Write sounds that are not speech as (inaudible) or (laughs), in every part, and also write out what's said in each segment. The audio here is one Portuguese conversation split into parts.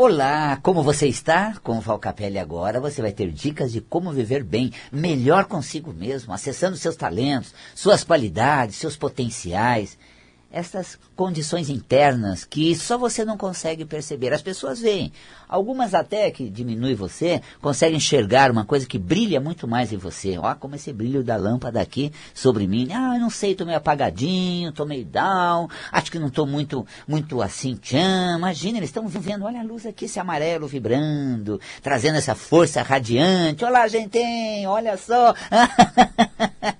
Olá, como você está? Com o Valcapelli agora você vai ter dicas de como viver bem, melhor consigo mesmo, acessando seus talentos, suas qualidades, seus potenciais essas condições internas que só você não consegue perceber. As pessoas veem. Algumas até que diminui você, conseguem enxergar uma coisa que brilha muito mais em você. Ó, como esse brilho da lâmpada aqui sobre mim. Ah, eu não sei, tô meio apagadinho, tô meio down, acho que não tô muito, muito assim, tchan. Imagina, eles estão vendo, olha a luz aqui, esse amarelo vibrando, trazendo essa força radiante. Olá, gente, olha só. (laughs)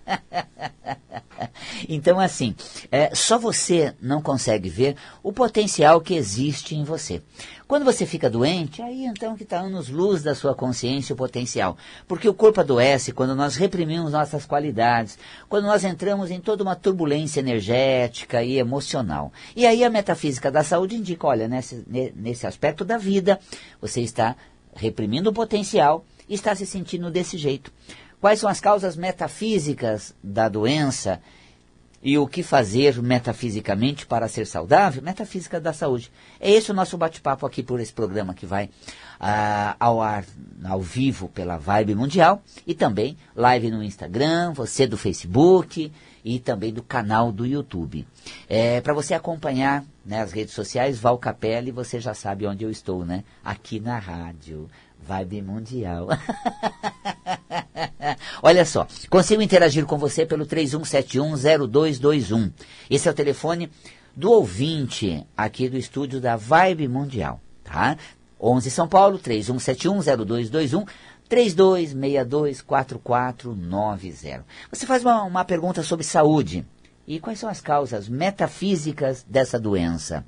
Então, assim, é, só você não consegue ver o potencial que existe em você. Quando você fica doente, aí então que está anos-luz da sua consciência o potencial. Porque o corpo adoece quando nós reprimimos nossas qualidades, quando nós entramos em toda uma turbulência energética e emocional. E aí a metafísica da saúde indica, olha, nesse, nesse aspecto da vida, você está reprimindo o potencial e está se sentindo desse jeito. Quais são as causas metafísicas da doença? E o que fazer metafisicamente para ser saudável, metafísica da saúde. É esse o nosso bate-papo aqui por esse programa que vai ah, ao ar, ao vivo pela Vibe Mundial e também live no Instagram, você do Facebook e também do canal do YouTube. É, para você acompanhar né, as redes sociais, Val Capelli, você já sabe onde eu estou, né? Aqui na rádio. Vibe Mundial. (laughs) Olha só, consigo interagir com você pelo 31710221. Esse é o telefone do ouvinte aqui do estúdio da Vibe Mundial, tá? 11 São Paulo, 31710221. 32624490. Você faz uma, uma pergunta sobre saúde. E quais são as causas metafísicas dessa doença?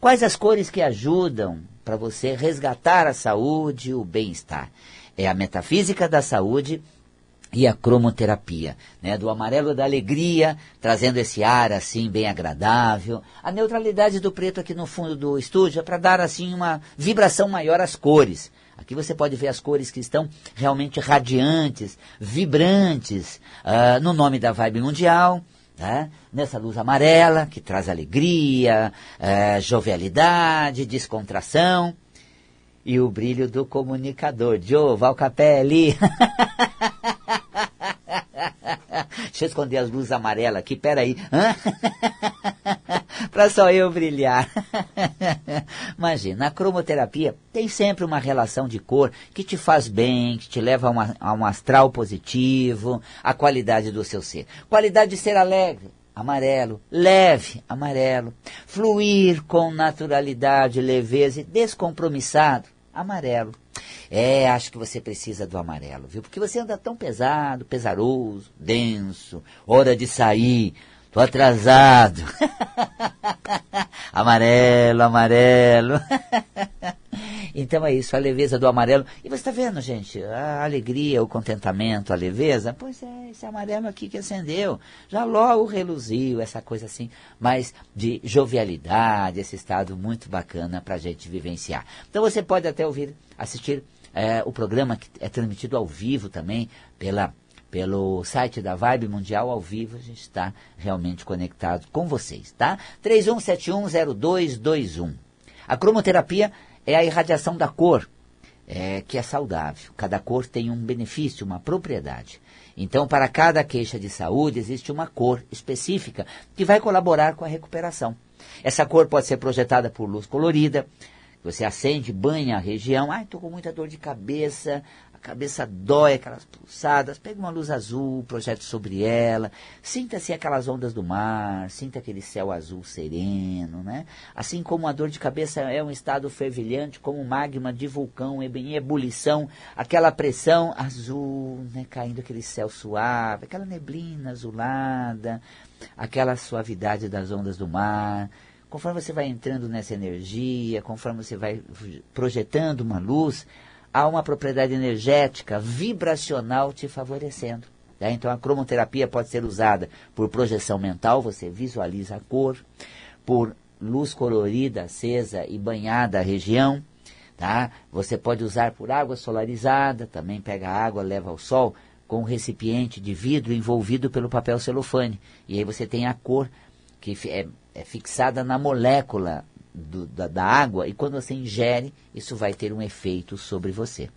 Quais as cores que ajudam para você resgatar a saúde e o bem-estar? É a metafísica da saúde e a cromoterapia, né, do amarelo da alegria, trazendo esse ar assim bem agradável. A neutralidade do preto aqui no fundo do estúdio é para dar assim uma vibração maior às cores. Aqui você pode ver as cores que estão realmente radiantes, vibrantes, uh, no nome da vibe mundial. Né? Nessa luz amarela, que traz alegria, uh, jovialidade, descontração. E o brilho do comunicador. Joe Valcapelli. (laughs) Deixa eu esconder as luzes amarelas aqui, peraí. (laughs) para só eu brilhar. (laughs) Imagina, a cromoterapia tem sempre uma relação de cor que te faz bem, que te leva a, uma, a um astral positivo, a qualidade do seu ser. Qualidade de ser alegre, amarelo, leve, amarelo, fluir com naturalidade, leveza e descompromissado, amarelo. É, acho que você precisa do amarelo, viu? Porque você anda tão pesado, pesaroso, denso, hora de sair, tô atrasado. (laughs) amarelo, amarelo. (laughs) então é isso, a leveza do amarelo. E você está vendo, gente, a alegria, o contentamento, a leveza, pois é, esse amarelo aqui que acendeu, já logo reluziu, essa coisa assim, mais de jovialidade, esse estado muito bacana para a gente vivenciar. Então você pode até ouvir, assistir é, o programa que é transmitido ao vivo também pela, pelo site da Vibe Mundial ao vivo. A gente está realmente conectado com vocês, tá? 31710221. A cromoterapia é a irradiação da cor, é, que é saudável. Cada cor tem um benefício, uma propriedade. Então, para cada queixa de saúde, existe uma cor específica que vai colaborar com a recuperação. Essa cor pode ser projetada por luz colorida, você acende, banha a região. Ai, estou com muita dor de cabeça, a cabeça dói, aquelas pulsadas. Pega uma luz azul, projete sobre ela. Sinta-se aquelas ondas do mar, sinta aquele céu azul sereno, né? Assim como a dor de cabeça é um estado fervilhante, como magma de vulcão em ebulição, aquela pressão azul, né? Caindo aquele céu suave, aquela neblina azulada, aquela suavidade das ondas do mar Conforme você vai entrando nessa energia, conforme você vai projetando uma luz, há uma propriedade energética, vibracional te favorecendo. Tá? Então a cromoterapia pode ser usada por projeção mental, você visualiza a cor, por luz colorida, acesa e banhada a região. Tá? Você pode usar por água solarizada, também pega água, leva ao sol, com um recipiente de vidro envolvido pelo papel celofane. E aí você tem a cor que é é fixada na molécula do, da, da água e quando você ingere, isso vai ter um efeito sobre você.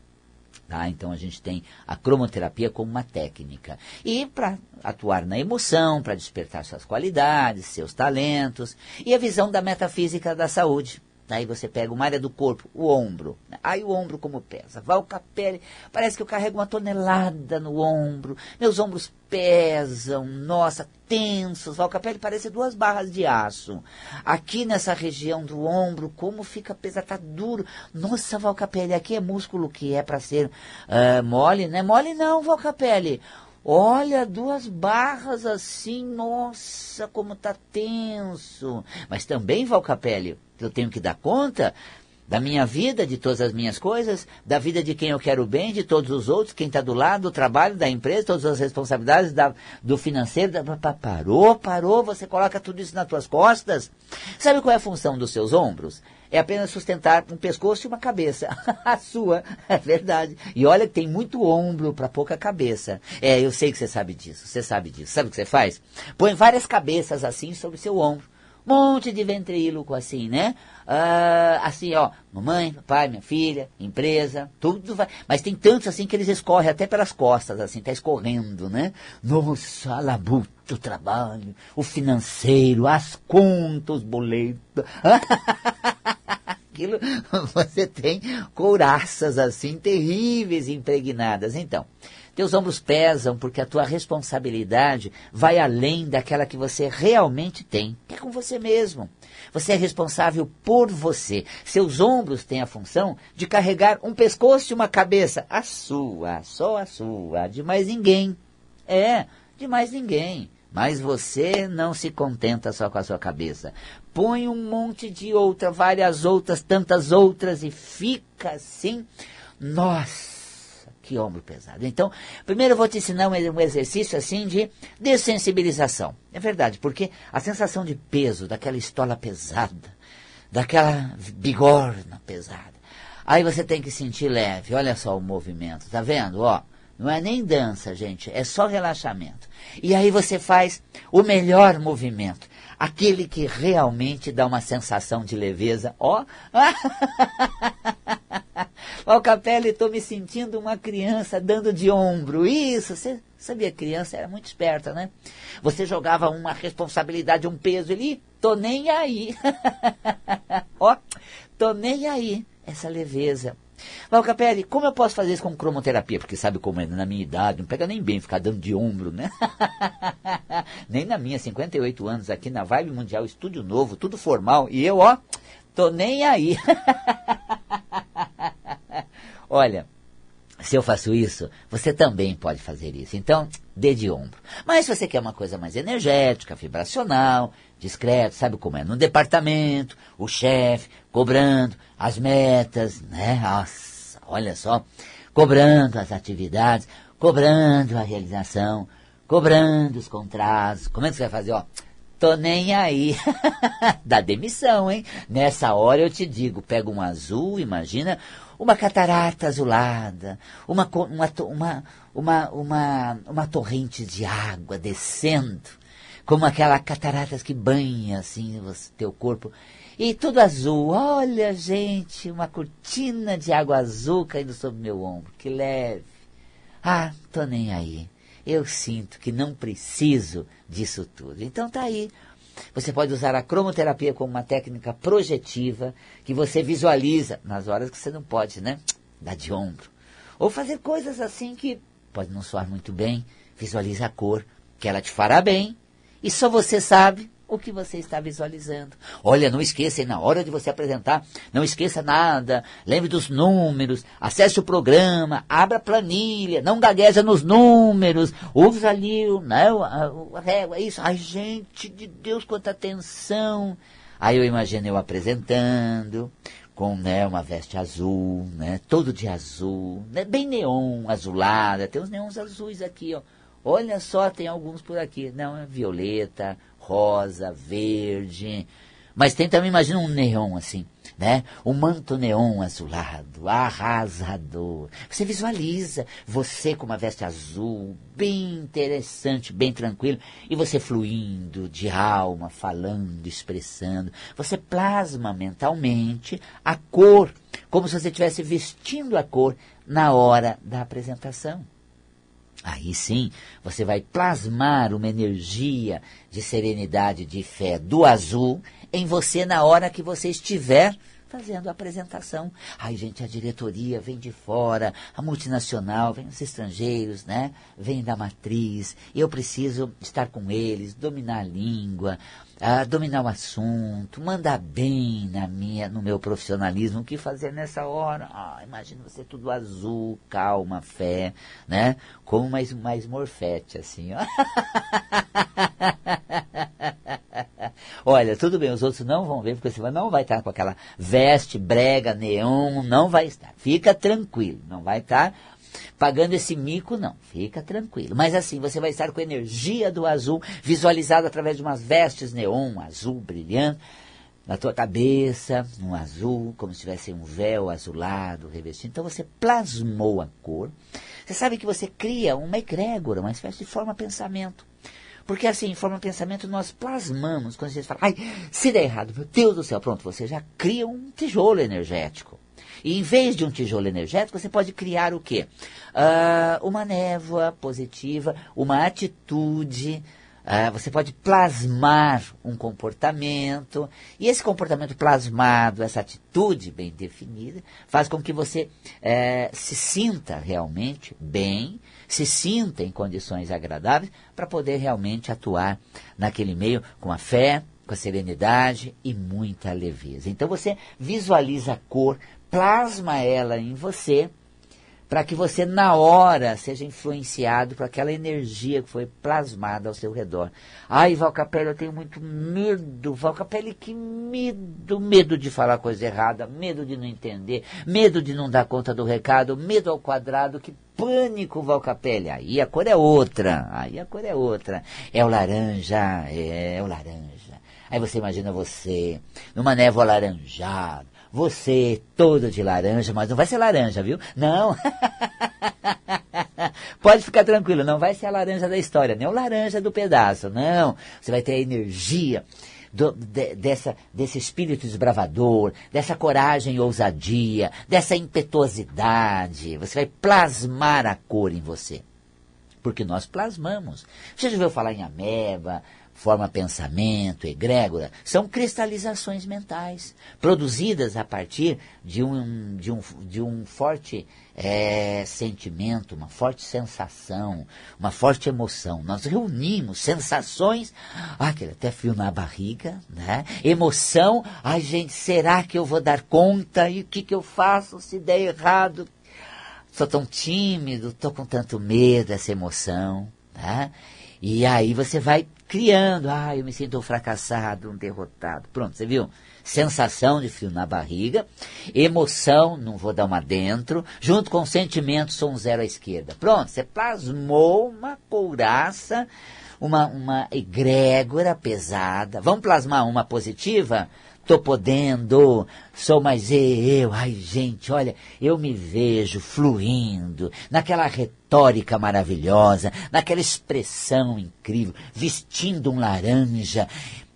Tá? Então a gente tem a cromoterapia como uma técnica. E para atuar na emoção, para despertar suas qualidades, seus talentos, e a visão da metafísica da saúde. Aí você pega uma área do corpo, o ombro. Aí o ombro como pesa. Valcapelli, parece que eu carrego uma tonelada no ombro. Meus ombros pesam, nossa, tensos. Valcapelli parece duas barras de aço. Aqui nessa região do ombro, como fica pesado, tá duro. Nossa, Valcapelli, aqui é músculo que é para ser uh, mole, não é mole não, Valcapelli. Olha, duas barras assim, nossa, como tá tenso. Mas também, Valcapelli, eu tenho que dar conta da minha vida, de todas as minhas coisas, da vida de quem eu quero bem, de todos os outros, quem está do lado, do trabalho, da empresa, todas as responsabilidades da, do financeiro. Da, parou, parou, você coloca tudo isso nas tuas costas. Sabe qual é a função dos seus ombros? É apenas sustentar um pescoço e uma cabeça. (laughs) a sua, é verdade. E olha que tem muito ombro para pouca cabeça. É, eu sei que você sabe disso, você sabe disso. Sabe o que você faz? Põe várias cabeças assim sobre o seu ombro monte de ventríloco assim, né? Ah, assim, ó, mamãe, papai, minha filha, empresa, tudo vai. Mas tem tantos assim que eles escorrem até pelas costas, assim, tá escorrendo, né? Nossa, a labuta, o trabalho, o financeiro, as contas, os boletos. (laughs) Aquilo, você tem couraças assim terríveis impregnadas. Então, teus ombros pesam porque a tua responsabilidade vai além daquela que você realmente tem, que é com você mesmo. Você é responsável por você. Seus ombros têm a função de carregar um pescoço e uma cabeça. A sua, só a sua, de mais ninguém. É, de mais ninguém. Mas você não se contenta só com a sua cabeça. Põe um monte de outra, várias outras, tantas outras e fica assim. Nossa! Que ombro pesado. Então, primeiro eu vou te ensinar um exercício assim de dessensibilização. É verdade, porque a sensação de peso, daquela estola pesada, daquela bigorna pesada, aí você tem que sentir leve. Olha só o movimento, tá vendo? Ó, não é nem dança, gente, é só relaxamento. E aí você faz o melhor movimento, aquele que realmente dá uma sensação de leveza. Ó, (laughs) Ó, Capelli, estou me sentindo uma criança dando de ombro. Isso, você sabia, criança era muito esperta, né? Você jogava uma responsabilidade, um peso ali, tô nem aí. (laughs) Ó, tô nem aí. Essa leveza. Val Capelli, como eu posso fazer isso com cromoterapia? Porque sabe como é na minha idade, não pega nem bem ficar dando de ombro, né? (laughs) nem na minha, 58 anos aqui na Vibe Mundial, estúdio novo, tudo formal. E eu, ó, tô nem aí. (laughs) Olha, se eu faço isso, você também pode fazer isso. Então, dê de ombro. Mas se você quer uma coisa mais energética, vibracional, discreto, sabe como é? No departamento, o chefe cobrando as metas, né? Nossa, olha só, cobrando as atividades, cobrando a realização, cobrando os contratos. Como é que você vai fazer? Ó, tô nem aí. (laughs) da demissão, hein? Nessa hora eu te digo, pega um azul, imagina uma catarata azulada, uma, uma, uma, uma, uma, uma torrente de água descendo, como aquela cataratas que banha assim o teu corpo. E tudo azul. Olha, gente, uma cortina de água azul caindo sobre meu ombro. Que leve. Ah, tô nem aí. Eu sinto que não preciso disso tudo. Então tá aí você pode usar a cromoterapia como uma técnica projetiva que você visualiza nas horas que você não pode, né? Dar de ombro. Ou fazer coisas assim que pode não soar muito bem. Visualiza a cor, que ela te fará bem. E só você sabe o que você está visualizando. Olha, não esqueça, na hora de você apresentar, não esqueça nada, lembre dos números, acesse o programa, abra a planilha, não gagueja nos números, usa ali né, a, régua, isso. Ai, gente de Deus, quanta atenção. Aí eu imagino eu apresentando, com né, uma veste azul, né, todo de azul, né, bem neon, azulada, tem uns neons azuis aqui, ó. Olha só, tem alguns por aqui. Não, é violeta, rosa, verde, Mas tem também, imagina um neon assim, né? Um manto neon azulado, arrasador. Você visualiza você com uma veste azul, bem interessante, bem tranquilo, e você fluindo de alma, falando, expressando. Você plasma mentalmente a cor, como se você estivesse vestindo a cor na hora da apresentação. Aí sim, você vai plasmar uma energia de serenidade, de fé do azul em você na hora que você estiver fazendo a apresentação. Ai, gente, a diretoria vem de fora, a multinacional, vem os estrangeiros, né? Vem da matriz. Eu preciso estar com eles, dominar a língua, uh, dominar o assunto, mandar bem na minha, no meu profissionalismo. O que fazer nessa hora? Ah, imagina você tudo azul, calma, fé, né? Como mais, mais morfete, assim, ó. (laughs) Olha, tudo bem, os outros não vão ver, porque você não vai estar com aquela veste brega, neon, não vai estar. Fica tranquilo, não vai estar pagando esse mico, não. Fica tranquilo. Mas assim, você vai estar com a energia do azul, visualizado através de umas vestes neon, azul brilhante, na tua cabeça, um azul, como se tivesse um véu azulado revestido. Então você plasmou a cor. Você sabe que você cria uma egrégora, uma espécie de forma pensamento. Porque assim, em forma de pensamento, nós plasmamos, quando a gente fala, ai, se der errado, meu Deus do céu, pronto, você já cria um tijolo energético. E em vez de um tijolo energético, você pode criar o quê? Uh, uma névoa positiva, uma atitude, Uh, você pode plasmar um comportamento, e esse comportamento plasmado, essa atitude bem definida, faz com que você uh, se sinta realmente bem, se sinta em condições agradáveis para poder realmente atuar naquele meio com a fé, com a serenidade e muita leveza. Então você visualiza a cor, plasma ela em você para que você, na hora, seja influenciado por aquela energia que foi plasmada ao seu redor. Ai, Valcapelli, eu tenho muito medo. Valcapelli, que medo. Medo de falar coisa errada, medo de não entender, medo de não dar conta do recado, medo ao quadrado, que pânico, Valcapelli. Aí a cor é outra, aí a cor é outra. É o laranja, é, é o laranja. Aí você imagina você numa névoa alaranjada, você todo de laranja, mas não vai ser laranja, viu? Não. (laughs) Pode ficar tranquilo, não vai ser a laranja da história, nem o laranja do pedaço, não. Você vai ter a energia do, de, dessa, desse espírito desbravador, dessa coragem e ousadia, dessa impetuosidade. Você vai plasmar a cor em você. Porque nós plasmamos. Você já ouviu falar em ameba, forma pensamento, egrégora, são cristalizações mentais, produzidas a partir de um, de um, de um forte é, sentimento, uma forte sensação, uma forte emoção. Nós reunimos sensações, ah, aquele até frio na barriga, né? Emoção, ai gente, será que eu vou dar conta? E o que, que eu faço se der errado? Sou tão tímido, estou com tanto medo dessa emoção, né? E aí você vai criando, ah, eu me sinto um fracassado, um derrotado. Pronto, você viu? Sensação de frio na barriga, emoção, não vou dar uma dentro, junto com sentimento, sou um zero à esquerda. Pronto, você plasmou uma couraça, uma, uma egrégora pesada. Vamos plasmar uma positiva? Tô podendo, sou mais eu. Ai, gente, olha, eu me vejo fluindo naquela retórica maravilhosa, naquela expressão incrível, vestindo um laranja,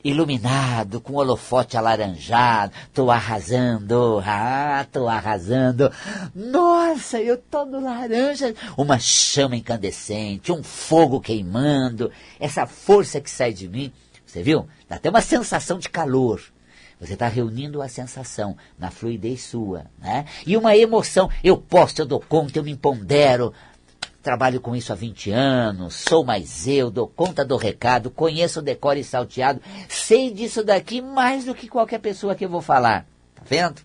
iluminado, com holofote alaranjado, tô arrasando, ah, tô arrasando. Nossa, eu tô no laranja, uma chama incandescente, um fogo queimando, essa força que sai de mim, você viu? Dá até uma sensação de calor. Você está reunindo a sensação na fluidez sua, né? E uma emoção. Eu posso, eu dou conta, eu me empodero. Trabalho com isso há 20 anos, sou mais eu, dou conta do recado, conheço o decore salteado, sei disso daqui mais do que qualquer pessoa que eu vou falar. Tá vendo?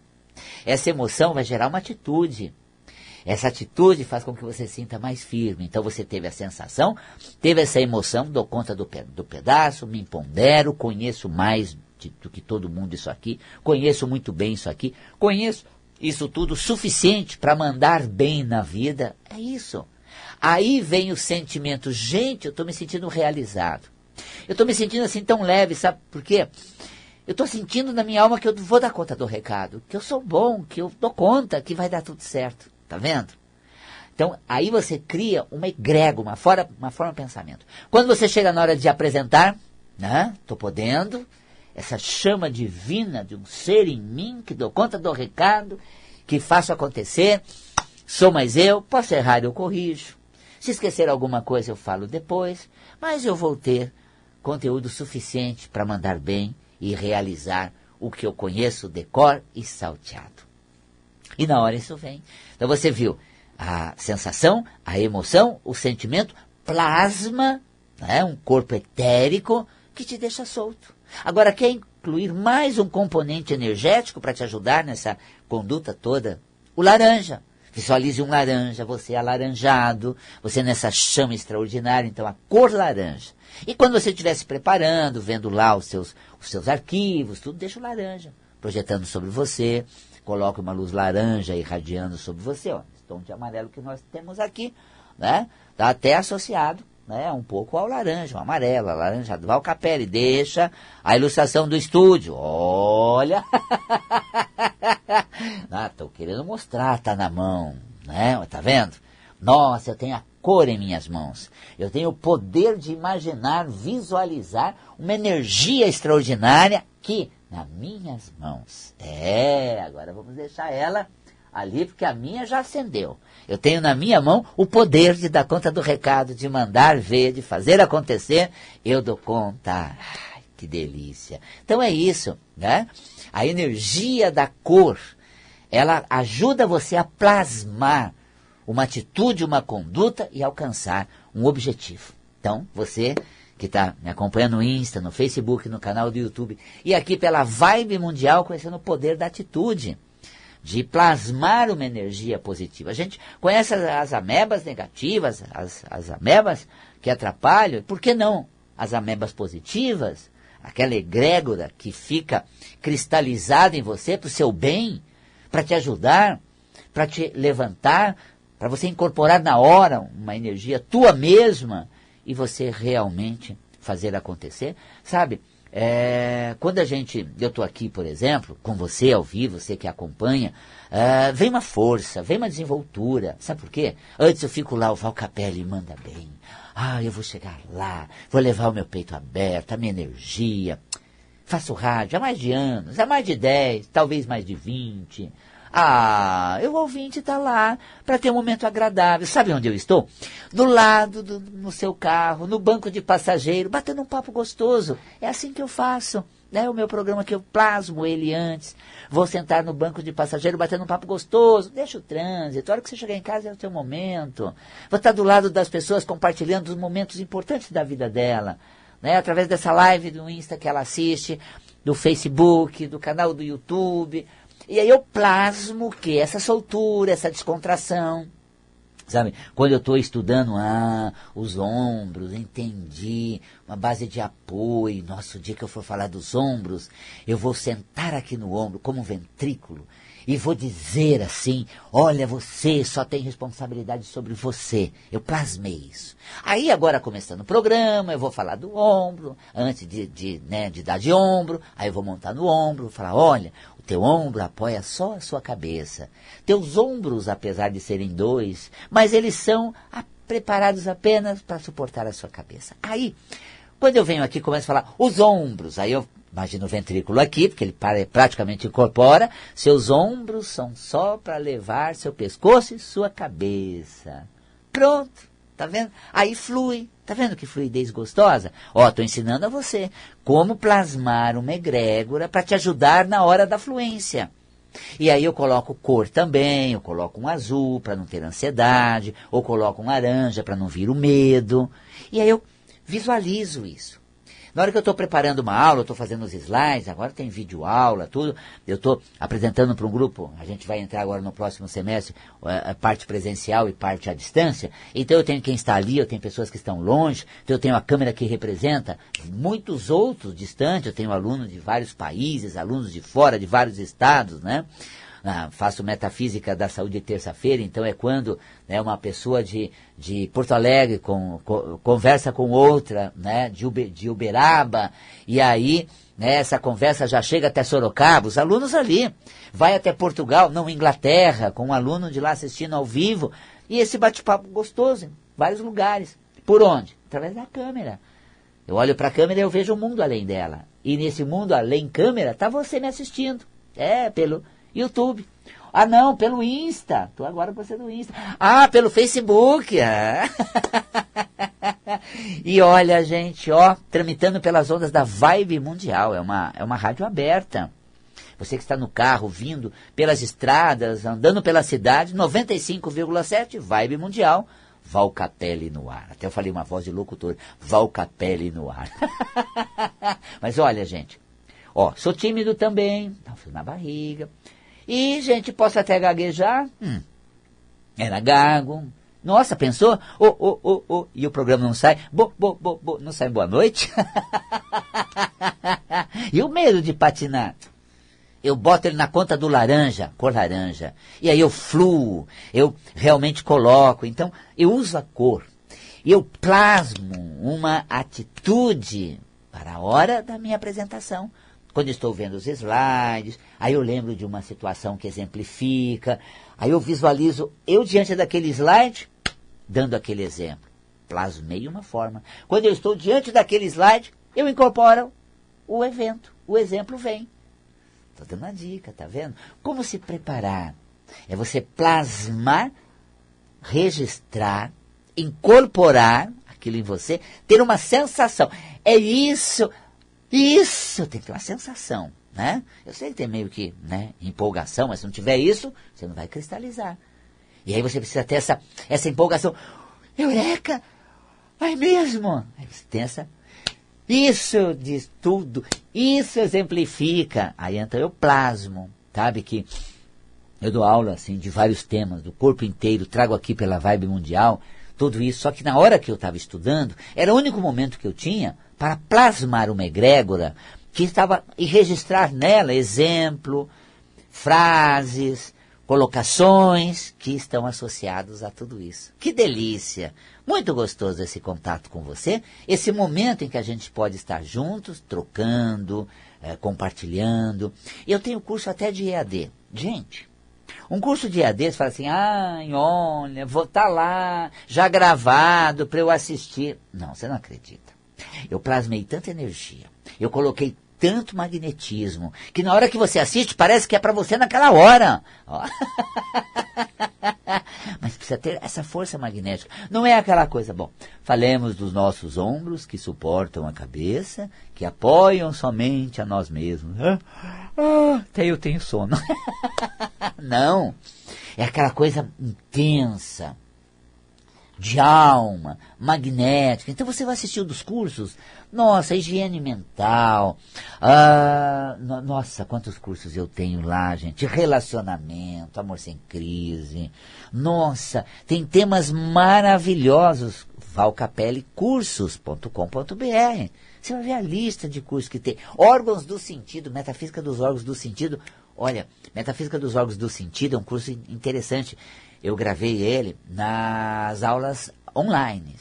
Essa emoção vai gerar uma atitude. Essa atitude faz com que você sinta mais firme. Então você teve a sensação, teve essa emoção, dou conta do, do pedaço, me empodero, conheço mais do que todo mundo isso aqui, conheço muito bem isso aqui, conheço isso tudo suficiente para mandar bem na vida. É isso. Aí vem o sentimento, gente, eu estou me sentindo realizado. Eu estou me sentindo assim tão leve, sabe por quê? Eu estou sentindo na minha alma que eu vou dar conta do recado, que eu sou bom, que eu dou conta, que vai dar tudo certo. Tá vendo? Então, aí você cria uma egrégora, uma, fora, uma forma de pensamento. Quando você chega na hora de apresentar, né? Estou podendo, essa chama divina de um ser em mim que dou conta do recado, que faço acontecer, sou mais eu, posso errar, eu corrijo. Se esquecer alguma coisa, eu falo depois, mas eu vou ter conteúdo suficiente para mandar bem e realizar o que eu conheço de cor e salteado. E na hora isso vem. Então você viu a sensação, a emoção, o sentimento, plasma, né, um corpo etérico que te deixa solto. Agora, quer incluir mais um componente energético para te ajudar nessa conduta toda? O laranja. Visualize um laranja, você é alaranjado, você nessa chama extraordinária, então a cor laranja. E quando você estiver se preparando, vendo lá os seus, os seus arquivos, tudo, deixa o laranja projetando sobre você, coloque uma luz laranja irradiando sobre você, ó, esse tom de amarelo que nós temos aqui, né? Está até associado né, um pouco ao laranja, o amarelo, a laranja do Valcapelli. Deixa a ilustração do estúdio. Olha! (laughs) ah, tô querendo mostrar, tá na mão, né? Tá vendo? Nossa, eu tenho a cor em minhas mãos. Eu tenho o poder de imaginar, visualizar uma energia extraordinária que nas minhas mãos. É, agora vamos deixar ela ali, porque a minha já acendeu. Eu tenho na minha mão o poder de dar conta do recado, de mandar ver, de fazer acontecer. Eu dou conta. Ai, que delícia. Então é isso, né? A energia da cor, ela ajuda você a plasmar uma atitude, uma conduta e alcançar um objetivo. Então, você que está me acompanhando no Insta, no Facebook, no canal do YouTube e aqui pela Vibe Mundial, conhecendo o poder da atitude de plasmar uma energia positiva. A gente conhece as, as amebas negativas, as, as amebas que atrapalham, por que não as amebas positivas? Aquela egrégora que fica cristalizada em você para o seu bem, para te ajudar, para te levantar, para você incorporar na hora uma energia tua mesma e você realmente fazer acontecer. Sabe, é, quando a gente, eu estou aqui, por exemplo, com você ao vivo, você que acompanha, é, vem uma força, vem uma desenvoltura. Sabe por quê? Antes eu fico lá, o Val Capelli manda bem. Ah, eu vou chegar lá, vou levar o meu peito aberto, a minha energia. Faço rádio há mais de anos, há mais de 10, talvez mais de 20. Ah, eu ouvinte está lá para ter um momento agradável. Sabe onde eu estou? Do lado do, no seu carro, no banco de passageiro, batendo um papo gostoso. É assim que eu faço. Né, o meu programa que eu plasmo ele antes. Vou sentar no banco de passageiro batendo um papo gostoso. Deixa o trânsito. A hora que você chegar em casa é o seu momento. Vou estar do lado das pessoas compartilhando os momentos importantes da vida dela. Né, através dessa live do Insta que ela assiste, do Facebook, do canal do YouTube. E aí eu plasmo o quê? Essa soltura, essa descontração. Sabe? Quando eu estou estudando, ah, os ombros, entendi, uma base de apoio. Nossa, o dia que eu for falar dos ombros, eu vou sentar aqui no ombro como um ventrículo e vou dizer assim: olha, você só tem responsabilidade sobre você. Eu plasmei isso. Aí, agora começando o programa, eu vou falar do ombro, antes de, de, né, de dar de ombro, aí eu vou montar no ombro, falar: olha, teu ombro apoia só a sua cabeça. Teus ombros, apesar de serem dois, mas eles são a, preparados apenas para suportar a sua cabeça. Aí, quando eu venho aqui começo a falar os ombros, aí eu imagino o ventrículo aqui, porque ele praticamente incorpora, seus ombros são só para levar seu pescoço e sua cabeça. Pronto. Tá vendo? Aí flui. Tá vendo que fluidez gostosa? Ó, tô ensinando a você como plasmar uma egrégora para te ajudar na hora da fluência. E aí eu coloco cor também, eu coloco um azul para não ter ansiedade, ou coloco um laranja para não vir o medo. E aí eu visualizo isso. Na hora que eu estou preparando uma aula, estou fazendo os slides, agora tem vídeo aula, tudo, eu estou apresentando para um grupo, a gente vai entrar agora no próximo semestre, parte presencial e parte à distância, então eu tenho quem está ali, eu tenho pessoas que estão longe, então eu tenho a câmera que representa muitos outros distantes, eu tenho alunos de vários países, alunos de fora, de vários estados, né? Ah, faço metafísica da saúde terça-feira, então é quando né, uma pessoa de, de Porto Alegre com, com, conversa com outra né, de, Ube, de Uberaba, e aí né, essa conversa já chega até Sorocaba, os alunos ali, vai até Portugal, não, Inglaterra, com um aluno de lá assistindo ao vivo, e esse bate-papo gostoso em vários lugares. Por onde? Através da câmera. Eu olho para a câmera e eu vejo o mundo além dela. E nesse mundo além câmera, está você me assistindo. É, pelo YouTube. Ah, não, pelo Insta. Tô agora com você no Insta. Ah, pelo Facebook. Ah. (laughs) e olha, gente, ó, tramitando pelas ondas da Vibe Mundial. É uma, é uma rádio aberta. Você que está no carro, vindo pelas estradas, andando pela cidade, 95,7 Vibe Mundial. Val Capelli no ar. Até eu falei uma voz de locutor. Val Capelli no ar. (laughs) Mas olha, gente. Ó, sou tímido também. Tá frio na barriga. E, gente, posso até gaguejar. Hum, era gago. Nossa, pensou? Oh, oh, oh, oh. E o programa não sai? Bo, bo, bo, bo. Não sai boa noite? (laughs) e o medo de patinar? eu boto ele na conta do laranja, cor laranja. E aí eu fluo, eu realmente coloco. Então, eu uso a cor. E eu plasmo uma atitude para a hora da minha apresentação. Quando estou vendo os slides, aí eu lembro de uma situação que exemplifica, aí eu visualizo eu diante daquele slide, dando aquele exemplo. Plasmei uma forma. Quando eu estou diante daquele slide, eu incorporo o evento. O exemplo vem. Estou dando uma dica, tá vendo? Como se preparar? É você plasmar, registrar, incorporar aquilo em você, ter uma sensação. É isso, isso, tem que ter uma sensação, né? Eu sei que tem meio que, né, empolgação, mas se não tiver isso, você não vai cristalizar. E aí você precisa ter essa, essa empolgação. Eureka! Vai mesmo! Aí você tem essa isso diz tudo, isso exemplifica. Aí então eu plasmo, sabe que eu dou aula assim de vários temas, do corpo inteiro, trago aqui pela vibe mundial, tudo isso. Só que na hora que eu estava estudando, era o único momento que eu tinha para plasmar uma egrégora que estava e registrar nela exemplo, frases, colocações que estão associados a tudo isso. Que delícia! Muito gostoso esse contato com você, esse momento em que a gente pode estar juntos, trocando, é, compartilhando. Eu tenho curso até de EAD. Gente, um curso de EAD, você fala assim, ah, olha, vou estar tá lá, já gravado para eu assistir. Não, você não acredita. Eu plasmei tanta energia, eu coloquei tanto magnetismo que na hora que você assiste parece que é para você naquela hora. (laughs) Mas precisa ter essa força magnética. Não é aquela coisa, bom, falemos dos nossos ombros que suportam a cabeça, que apoiam somente a nós mesmos. Ah, até eu tenho sono. (laughs) Não. É aquela coisa intensa de alma, magnética. Então você vai assistir dos cursos. Nossa, higiene mental. Ah, no, nossa, quantos cursos eu tenho lá, gente. Relacionamento, amor sem crise. Nossa, tem temas maravilhosos. valcapellecursos.com.br. Você vai ver a lista de cursos que tem. Órgãos do sentido, metafísica dos órgãos do sentido. Olha, metafísica dos órgãos do sentido é um curso interessante eu gravei ele nas aulas online.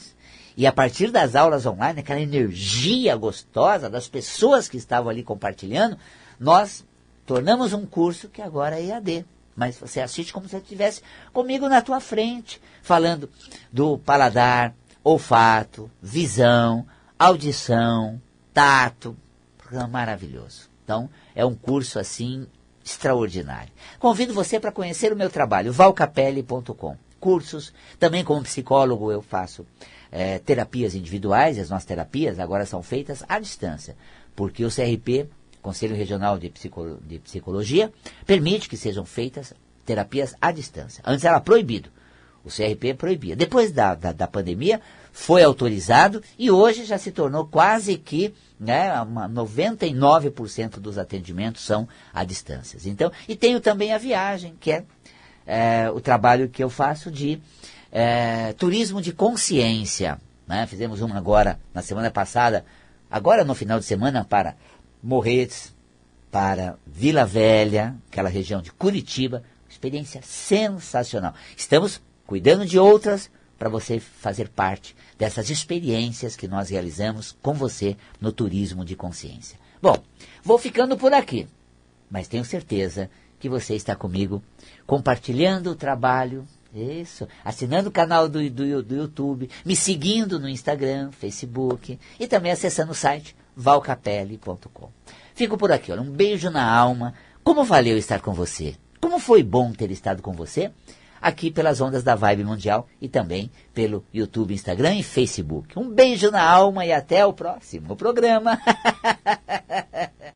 E a partir das aulas online, aquela energia gostosa das pessoas que estavam ali compartilhando, nós tornamos um curso que agora é EAD. Mas você assiste como se estivesse comigo na tua frente, falando do paladar, olfato, visão, audição, tato. Maravilhoso. Então, é um curso assim extraordinário. Convido você para conhecer o meu trabalho, valcapelli.com. Cursos, também como psicólogo eu faço é, terapias individuais, as nossas terapias agora são feitas à distância, porque o CRP, Conselho Regional de, de Psicologia, permite que sejam feitas terapias à distância. Antes era proibido. O CRP proibia. Depois da, da, da pandemia, foi autorizado e hoje já se tornou quase que né, 99% dos atendimentos são à distância. Então, e tenho também a viagem, que é, é o trabalho que eu faço de é, turismo de consciência. Né? Fizemos uma agora, na semana passada, agora no final de semana, para Morretes, para Vila Velha, aquela região de Curitiba, experiência sensacional. Estamos cuidando de outras para você fazer parte dessas experiências que nós realizamos com você no turismo de consciência. Bom, vou ficando por aqui, mas tenho certeza que você está comigo compartilhando o trabalho, isso, assinando o canal do, do, do YouTube, me seguindo no Instagram, Facebook e também acessando o site valcapelli.com. Fico por aqui, olha, um beijo na alma. Como valeu estar com você? Como foi bom ter estado com você? Aqui pelas ondas da Vibe Mundial e também pelo YouTube, Instagram e Facebook. Um beijo na alma e até o próximo programa. (laughs)